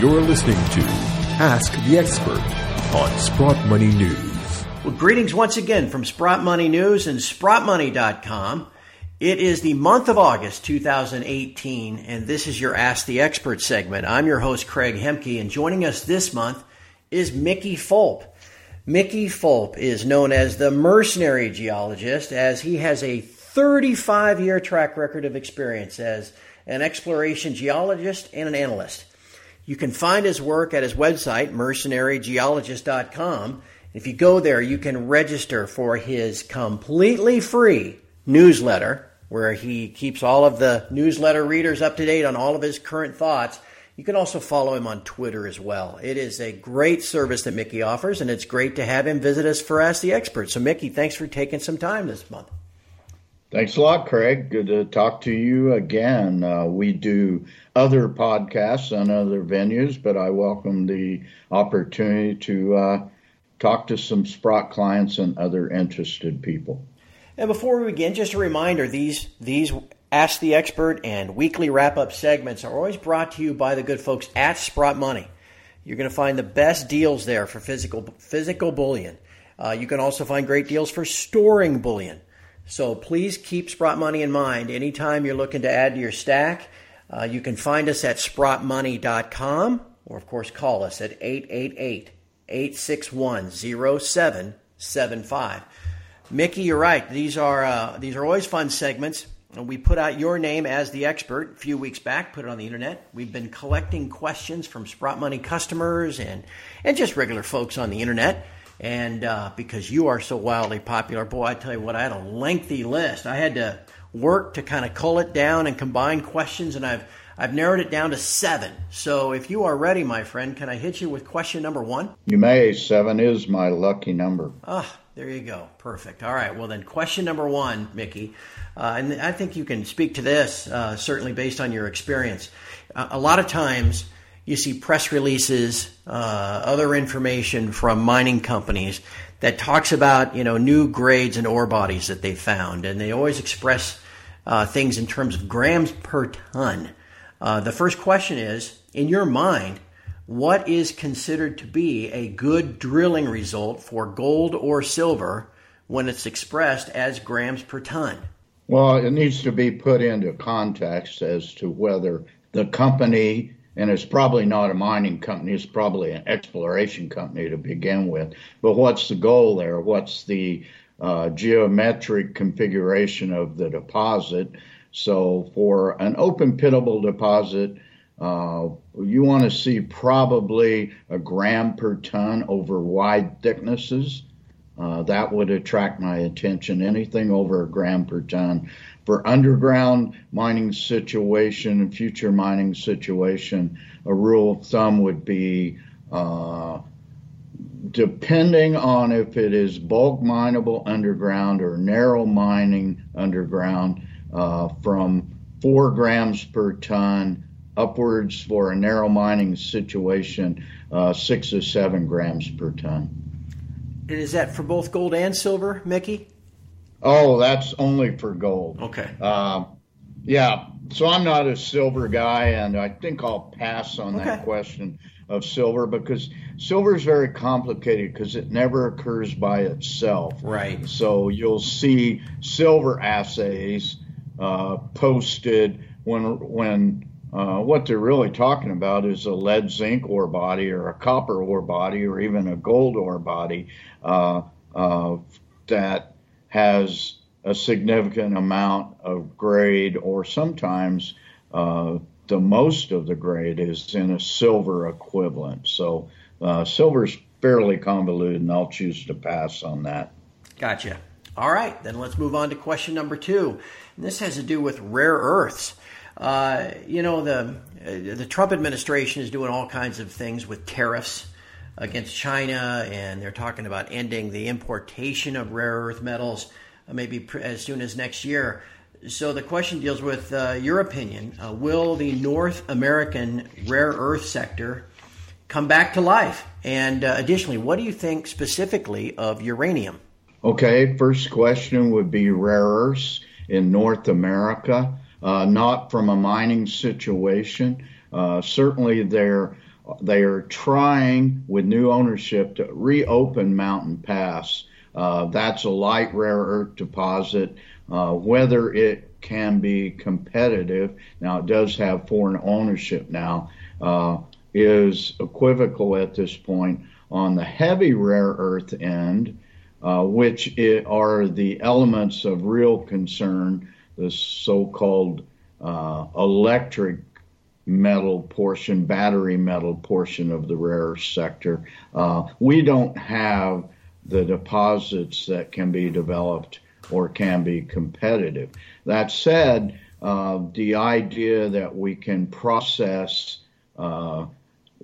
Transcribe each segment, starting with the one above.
You're listening to Ask the Expert on Sprott Money News. Well, greetings once again from Sprott Money News and SprottMoney.com. It is the month of August 2018, and this is your Ask the Expert segment. I'm your host, Craig Hemke, and joining us this month is Mickey Fulp. Mickey Fulp is known as the mercenary geologist as he has a 35 year track record of experience as an exploration geologist and an analyst. You can find his work at his website, mercenarygeologist.com. If you go there, you can register for his completely free newsletter where he keeps all of the newsletter readers up to date on all of his current thoughts. You can also follow him on Twitter as well. It is a great service that Mickey offers, and it's great to have him visit us for Ask the Expert. So, Mickey, thanks for taking some time this month. Thanks a lot, Craig. Good to talk to you again. Uh, we do other podcasts and other venues, but I welcome the opportunity to uh, talk to some Sprott clients and other interested people. And before we begin, just a reminder: these these Ask the Expert and weekly wrap up segments are always brought to you by the good folks at Sprott Money. You're going to find the best deals there for physical physical bullion. Uh, you can also find great deals for storing bullion. So please keep Sprott Money in mind anytime you're looking to add to your stack. Uh, you can find us at sprottmoney.com or, of course, call us at 888 861 0775. Mickey, you're right. These are, uh, these are always fun segments. We put out your name as the expert a few weeks back, put it on the internet. We've been collecting questions from Sprott Money customers and, and just regular folks on the internet. And uh, because you are so wildly popular, boy, I tell you what, I had a lengthy list. I had to work to kind of cull it down and combine questions, and I've I've narrowed it down to seven. So if you are ready, my friend, can I hit you with question number one? You may. Seven is my lucky number. Ah, there you go. Perfect. All right. Well, then, question number one, Mickey, uh, and I think you can speak to this uh, certainly based on your experience. Uh, a lot of times you see press releases, uh, other information from mining companies that talks about you know new grades and ore bodies that they found, and they always express uh, things in terms of grams per ton. Uh, the first question is, in your mind, what is considered to be a good drilling result for gold or silver when it's expressed as grams per ton? Well, it needs to be put into context as to whether the company and it's probably not a mining company, it's probably an exploration company to begin with. But what's the goal there? What's the uh, geometric configuration of the deposit? So, for an open pitable deposit, uh, you want to see probably a gram per ton over wide thicknesses. Uh, that would attract my attention. Anything over a gram per ton for underground mining situation and future mining situation, a rule of thumb would be uh, depending on if it is bulk mineable underground or narrow mining underground, uh, from four grams per ton upwards for a narrow mining situation, uh, six to seven grams per ton. And is that for both gold and silver, Mickey? Oh, that's only for gold. Okay. Um, yeah. So I'm not a silver guy, and I think I'll pass on okay. that question of silver because silver is very complicated because it never occurs by itself. Right. So you'll see silver assays uh, posted when when uh, what they're really talking about is a lead zinc ore body or a copper ore body or even a gold ore body uh, uh that has a significant amount of grade, or sometimes uh, the most of the grade is in a silver equivalent. So uh, silver is fairly convoluted, and I'll choose to pass on that. Gotcha. All right, then let's move on to question number two. And this has to do with rare earths. Uh, you know, the the Trump administration is doing all kinds of things with tariffs against China, and they're talking about ending the importation of rare earth metals uh, maybe as soon as next year. So the question deals with uh, your opinion. Uh, will the North American rare earth sector come back to life? And uh, additionally, what do you think specifically of uranium? Okay, first question would be rare earths in North America, uh, not from a mining situation. Uh, certainly, there they are trying with new ownership to reopen Mountain Pass. Uh, that's a light rare earth deposit. Uh, whether it can be competitive, now it does have foreign ownership now, uh, is equivocal at this point. On the heavy rare earth end, uh, which are the elements of real concern, the so-called uh, electric metal portion, battery metal portion of the rare earth sector. Uh, we don't have the deposits that can be developed or can be competitive. That said, uh, the idea that we can process uh,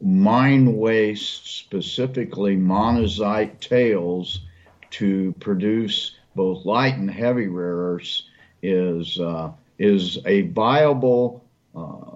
mine waste, specifically monazite tails, to produce both light and heavy rare earths is uh, is a viable uh,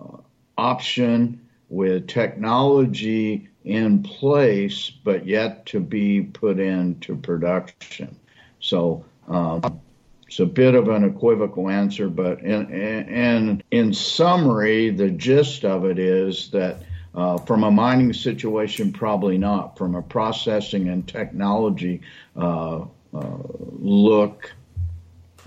option with technology in place, but yet to be put into production. So um, it's a bit of an equivocal answer, but in, in, in summary, the gist of it is that uh, from a mining situation, probably not. From a processing and technology uh, uh, look,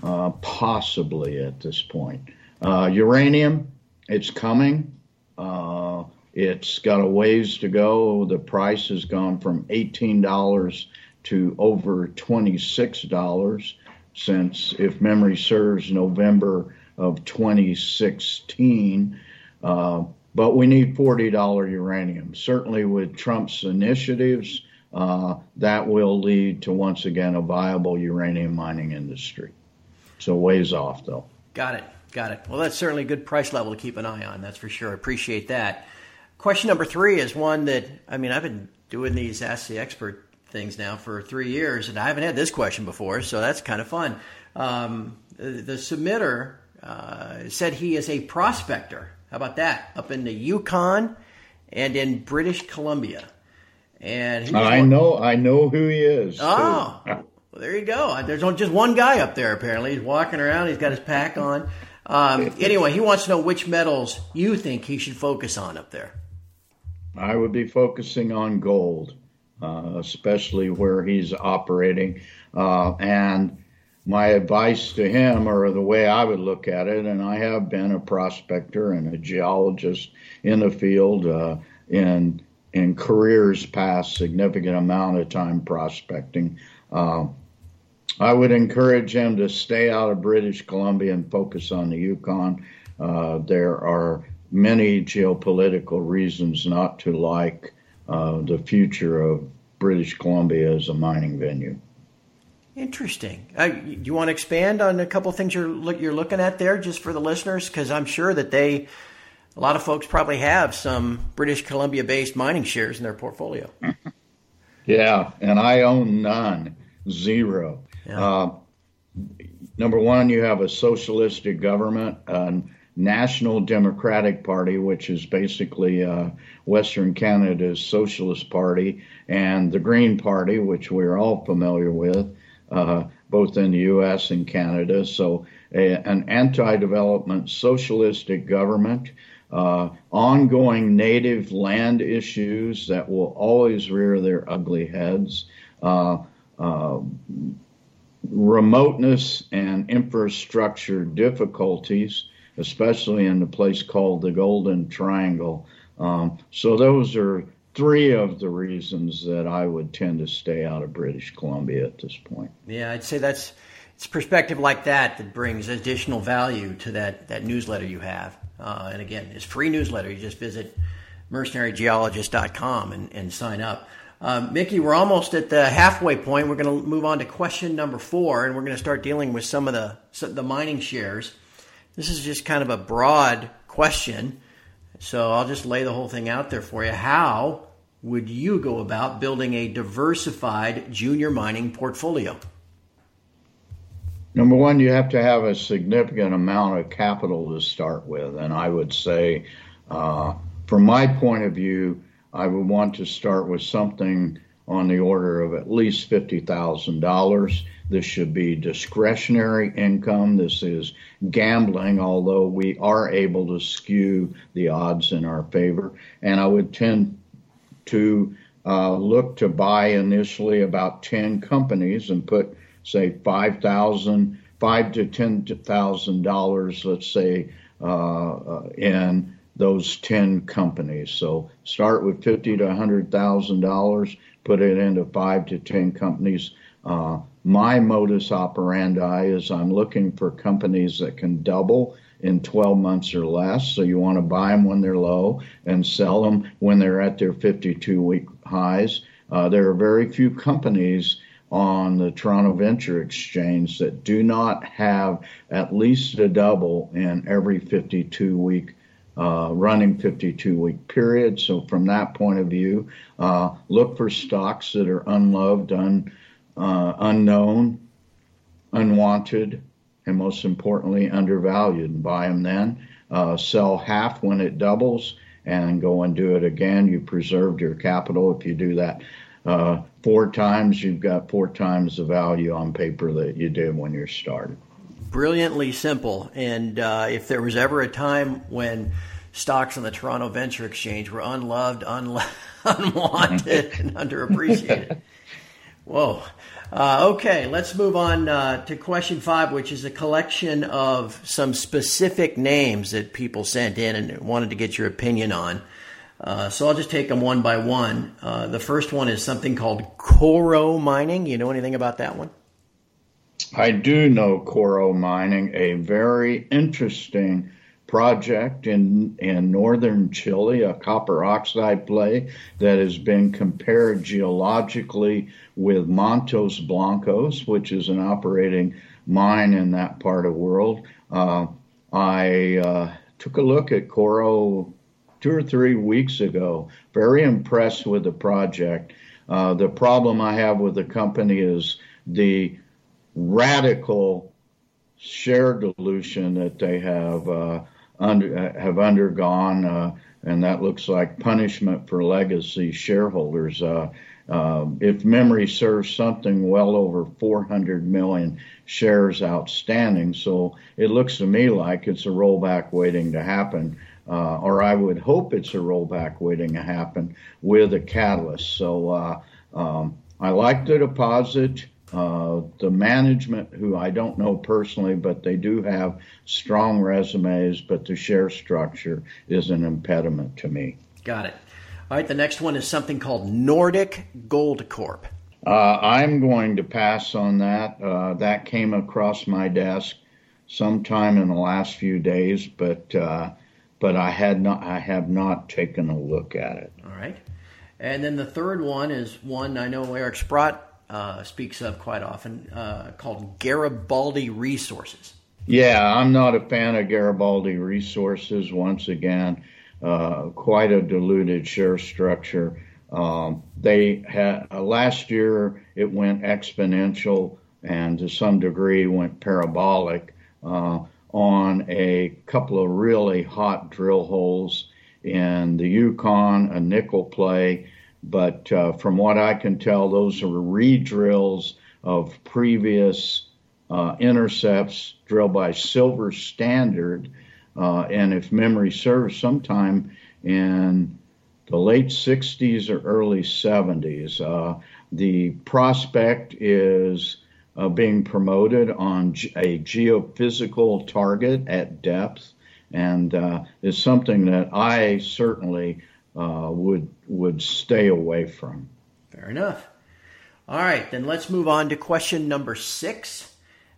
uh, possibly at this point. Uh, uranium, it's coming. Uh, it's got a ways to go. The price has gone from $18 to over $26 since, if memory serves, November of 2016. Uh, but we need $40 uranium. Certainly, with Trump's initiatives, uh, that will lead to once again a viable uranium mining industry. So, ways off though. Got it. Got it. Well, that's certainly a good price level to keep an eye on. That's for sure. I appreciate that. Question number three is one that, I mean, I've been doing these Ask the Expert things now for three years, and I haven't had this question before, so that's kind of fun. Um, the, the submitter uh, said he is a prospector how about that? Up in the Yukon and in British Columbia. And I know, I know who he is. Oh, well, there you go. There's just one guy up there. Apparently, he's walking around. He's got his pack on. Um, anyway, he wants to know which metals you think he should focus on up there. I would be focusing on gold, uh, especially where he's operating, uh, and my advice to him, or the way I would look at it, and I have been a prospector and a geologist in the field uh, in in careers past, significant amount of time prospecting. Uh, I would encourage him to stay out of British Columbia and focus on the Yukon. Uh, there are many geopolitical reasons not to like uh, the future of British Columbia as a mining venue. Interesting. Uh, do you want to expand on a couple things you're look, you're looking at there, just for the listeners? Because I'm sure that they, a lot of folks probably have some British Columbia-based mining shares in their portfolio. yeah, and I own none, zero. Yeah. Uh, number one, you have a socialistic government, a National Democratic Party, which is basically uh, Western Canada's Socialist Party, and the Green Party, which we're all familiar with uh, both in the U.S. and Canada. So, a, an anti development socialistic government, uh, ongoing native land issues that will always rear their ugly heads. Uh, uh remoteness and infrastructure difficulties, especially in the place called the Golden Triangle. Um, so those are three of the reasons that I would tend to stay out of British Columbia at this point. Yeah, I'd say that's it's perspective like that that brings additional value to that that newsletter you have. Uh, and again, it's free newsletter. You just visit mercenarygeologist.com and, and sign up. Um, Mickey, we're almost at the halfway point. We're going to move on to question number four, and we're going to start dealing with some of the the mining shares. This is just kind of a broad question. So I'll just lay the whole thing out there for you. How would you go about building a diversified junior mining portfolio? Number one, you have to have a significant amount of capital to start with. And I would say, uh, from my point of view, I would want to start with something on the order of at least $50,000. This should be discretionary income. This is gambling, although we are able to skew the odds in our favor. And I would tend to uh, look to buy initially about 10 companies and put, say, 5,000, five to $10,000, let's say, uh, uh, in those 10 companies. So start with 50 to $100,000, put it into five to 10 companies. Uh, my modus operandi is I'm looking for companies that can double in 12 months or less. So you want to buy them when they're low and sell them when they're at their 52 week highs. Uh, there are very few companies on the Toronto Venture Exchange that do not have at least a double in every 52 week uh, running 52 week period. So, from that point of view, uh, look for stocks that are unloved, un, uh, unknown, unwanted, and most importantly, undervalued, and buy them then. Uh, sell half when it doubles and go and do it again. You preserved your capital. If you do that uh, four times, you've got four times the value on paper that you did when you started brilliantly simple. And uh, if there was ever a time when stocks on the Toronto Venture Exchange were unloved, unlo- unwanted, and underappreciated. Whoa. Uh, okay, let's move on uh, to question five, which is a collection of some specific names that people sent in and wanted to get your opinion on. Uh, so I'll just take them one by one. Uh, the first one is something called Coro Mining. You know anything about that one? I do know Coro Mining, a very interesting project in, in northern Chile, a copper oxide play that has been compared geologically with Mantos Blancos, which is an operating mine in that part of the world. Uh, I uh, took a look at Coro two or three weeks ago, very impressed with the project. Uh, the problem I have with the company is the radical share dilution that they have uh, under, uh, have undergone, uh, and that looks like punishment for legacy shareholders. Uh, uh, if memory serves, something well over 400 million shares outstanding. So it looks to me like it's a rollback waiting to happen. Uh, or I would hope it's a rollback waiting to happen with a catalyst. So um, I like the deposit. Uh, the management, who I don't know personally, but they do have strong resumes, but the share structure is an impediment to me. Got it. All right, the next one is something called Nordic Gold Corp. Uh, I'm going to pass on that. Uh, that came across my desk sometime in the last few days, but uh, but I had not I have not taken a look at it. All right, and then the third one is one I know Eric Sprott uh, speaks of quite often, uh, called Garibaldi Resources. Yeah, I'm not a fan of Garibaldi Resources. Once again, uh, quite a diluted share structure. Um, they had uh, last year it went exponential and to some degree went parabolic uh, on a couple of really hot drill holes in the Yukon, a nickel play, but uh, from what I can tell, those are re-drills of previous uh, intercepts drilled by Silver Standard. Uh, and if memory serves, sometime in the late 60s or early 70s. Uh, the prospect is uh, being promoted on a geophysical target at depth and uh, is something that I certainly uh, would would stay away from. Fair enough. All right, then let's move on to question number six.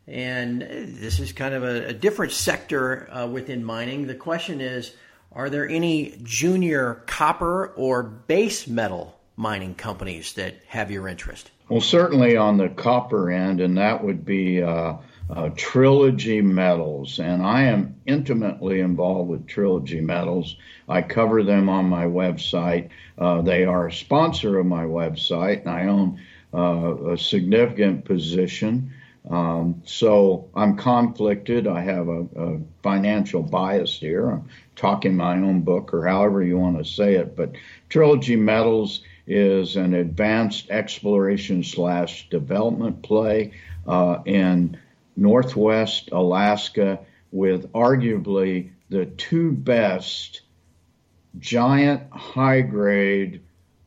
And this is kind of a, a different sector uh, within mining. The question is Are there any junior copper or base metal mining companies that have your interest? Well, certainly on the copper end, and that would be uh, uh, Trilogy Metals, and I am intimately involved with Trilogy Metals. I cover them on my website. Uh, they are a sponsor of my website, and I own uh, a significant position. Um, so I'm conflicted. I have a, a, financial bias here. I'm talking my own book, or however you want to say it. But Trilogy Metals is an advanced exploration slash development play uh, in Northwest Alaska with arguably the two best giant high grade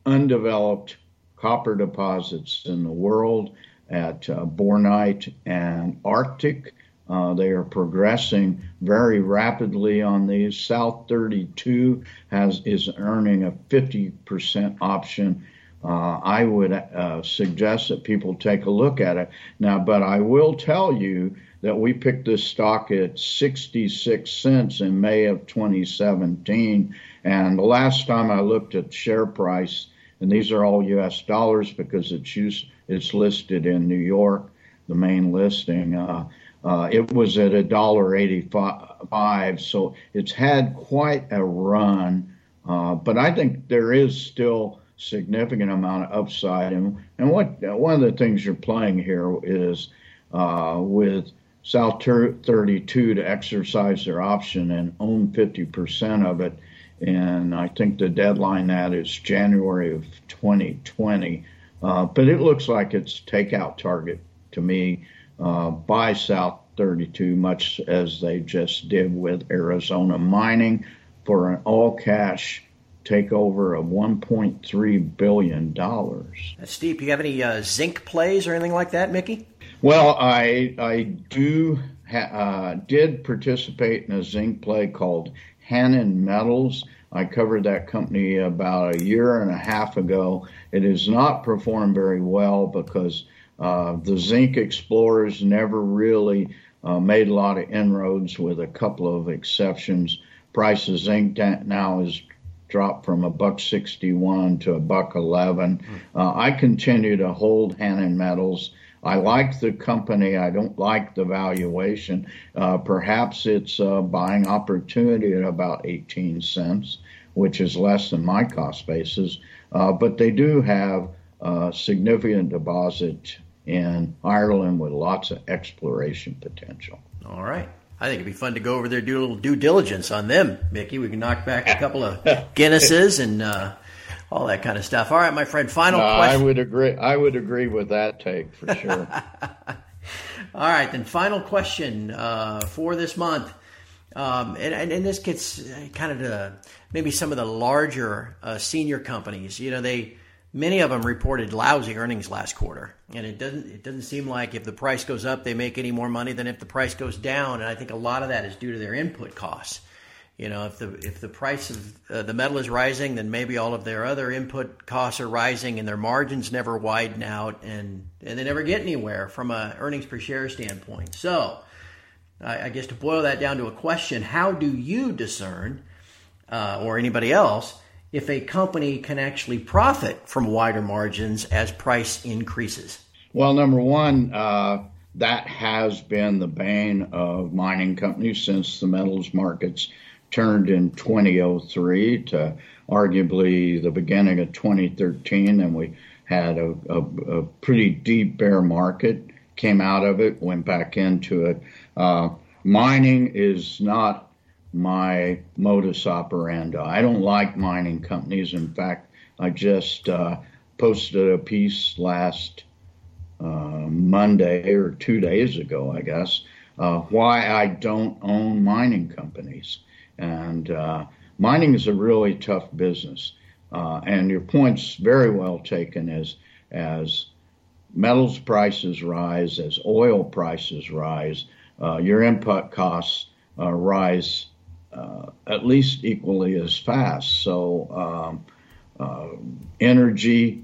undeveloped copper deposits in the world at uh, Bornite and Arctic. Uh, they are progressing very rapidly on these. South 32 has is earning a 50% option. Uh, I would uh, suggest that people take a look at it now, but I will tell you that we picked this stock at 66 cents in May of 2017, and the last time I looked at share price, and these are all U.S. dollars because it's used, it's listed in New York, the main listing. Uh, uh, it was at a dollar eighty-five, so it's had quite a run. Uh, but I think there is still significant amount of upside. And, and what one of the things you're playing here is uh, with South 32 to exercise their option and own 50% of it. And I think the deadline that is January of 2020. Uh, but it looks like it's takeout target to me uh, by South 32, much as they just did with Arizona Mining for an all cash takeover of $1.3 billion. Steve, steep. You have any uh, zinc plays or anything like that, Mickey? Well, I I do ha, uh, did participate in a zinc play called Hannan Metals. I covered that company about a year and a half ago. It has not performed very well because uh, the zinc explorers never really uh, made a lot of inroads, with a couple of exceptions. Price of zinc now is dropped from a buck 61 to a buck 11. Uh, I continue to hold Hannan Metals. I like the company. I don't like the valuation. Uh, perhaps it's a buying opportunity at about 18 cents, which is less than my cost basis. Uh, but they do have a significant deposit in Ireland with lots of exploration potential. All right. I think it'd be fun to go over there, do a little due diligence on them, Mickey. We can knock back a couple of Guinnesses and uh, all that kind of stuff. All right, my friend. Final no, question. I would agree. I would agree with that take for sure. all right, then. Final question uh, for this month, um, and, and, and, this gets kind of to maybe some of the larger uh, senior companies. You know, they many of them reported lousy earnings last quarter, and it doesn't it doesn't seem like if the price goes up, they make any more money than if the price goes down. And I think a lot of that is due to their input costs. You know, if the if the price of uh, the metal is rising, then maybe all of their other input costs are rising, and their margins never widen out, and and they never get anywhere from a earnings per share standpoint. So, I, guess to boil that down to a question, how do you discern, uh, or anybody else? If a company can actually profit from wider margins as price increases? Well, number one, uh, that has been the bane of mining companies since the metals markets turned in 2003 to arguably the beginning of 2013, and we had a, a, a pretty deep bear market. Came out of it, went back into it. Uh, mining is not my modus operandi. I don't like mining companies. In fact, I just uh, posted a piece last uh, Monday or two days ago, I guess, uh, why I don't own mining companies. And uh, mining is a really tough business. Uh, and your point's very well taken as as metals prices rise, as oil prices rise, uh, your input costs rise uh, at least equally as fast. So um, uh, energy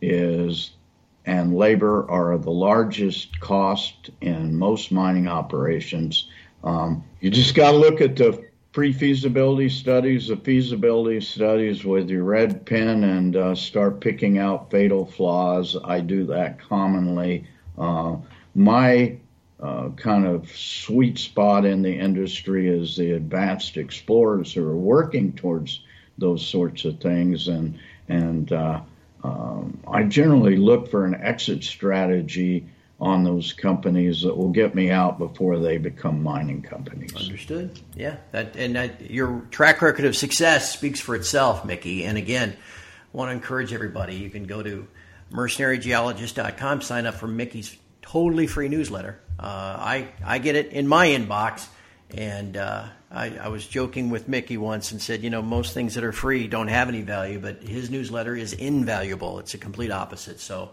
is and labor are the largest cost in most mining operations. Um, you just got to look at the pre-feasibility studies, the feasibility studies with your red pen, and uh, start picking out fatal flaws. I do that commonly. Uh, my uh, kind of sweet spot in the industry is the advanced explorers who are working towards those sorts of things, and and uh, um, I generally look for an exit strategy on those companies that will get me out before they become mining companies. Understood. Yeah, that and that, your track record of success speaks for itself, Mickey. And again, I want to encourage everybody. You can go to mercenarygeologist.com, sign up for Mickey's totally free newsletter. Uh, I I get it in my inbox, And uh, I, I, was joking with Mickey once and said, you know, most things that are free don't have any value, but his newsletter is invaluable. It's a complete opposite. So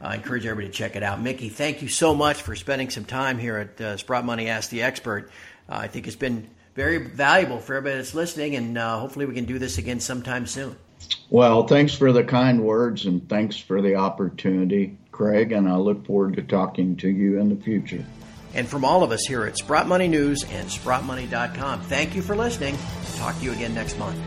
I encourage everybody to check it out. Mickey, thank you so much for spending some time here at uh, Sprott Money Ask the Expert. Uh, I think it's been very valuable for everybody that's listening, and uh, hopefully we can do this again sometime soon. Well, thanks for the kind words and thanks for the opportunity, Craig, and I look forward to talking to you in the future. And from all of us here at Sprott Money News and SprottMoney.com, thank you for listening. Talk to you again next month.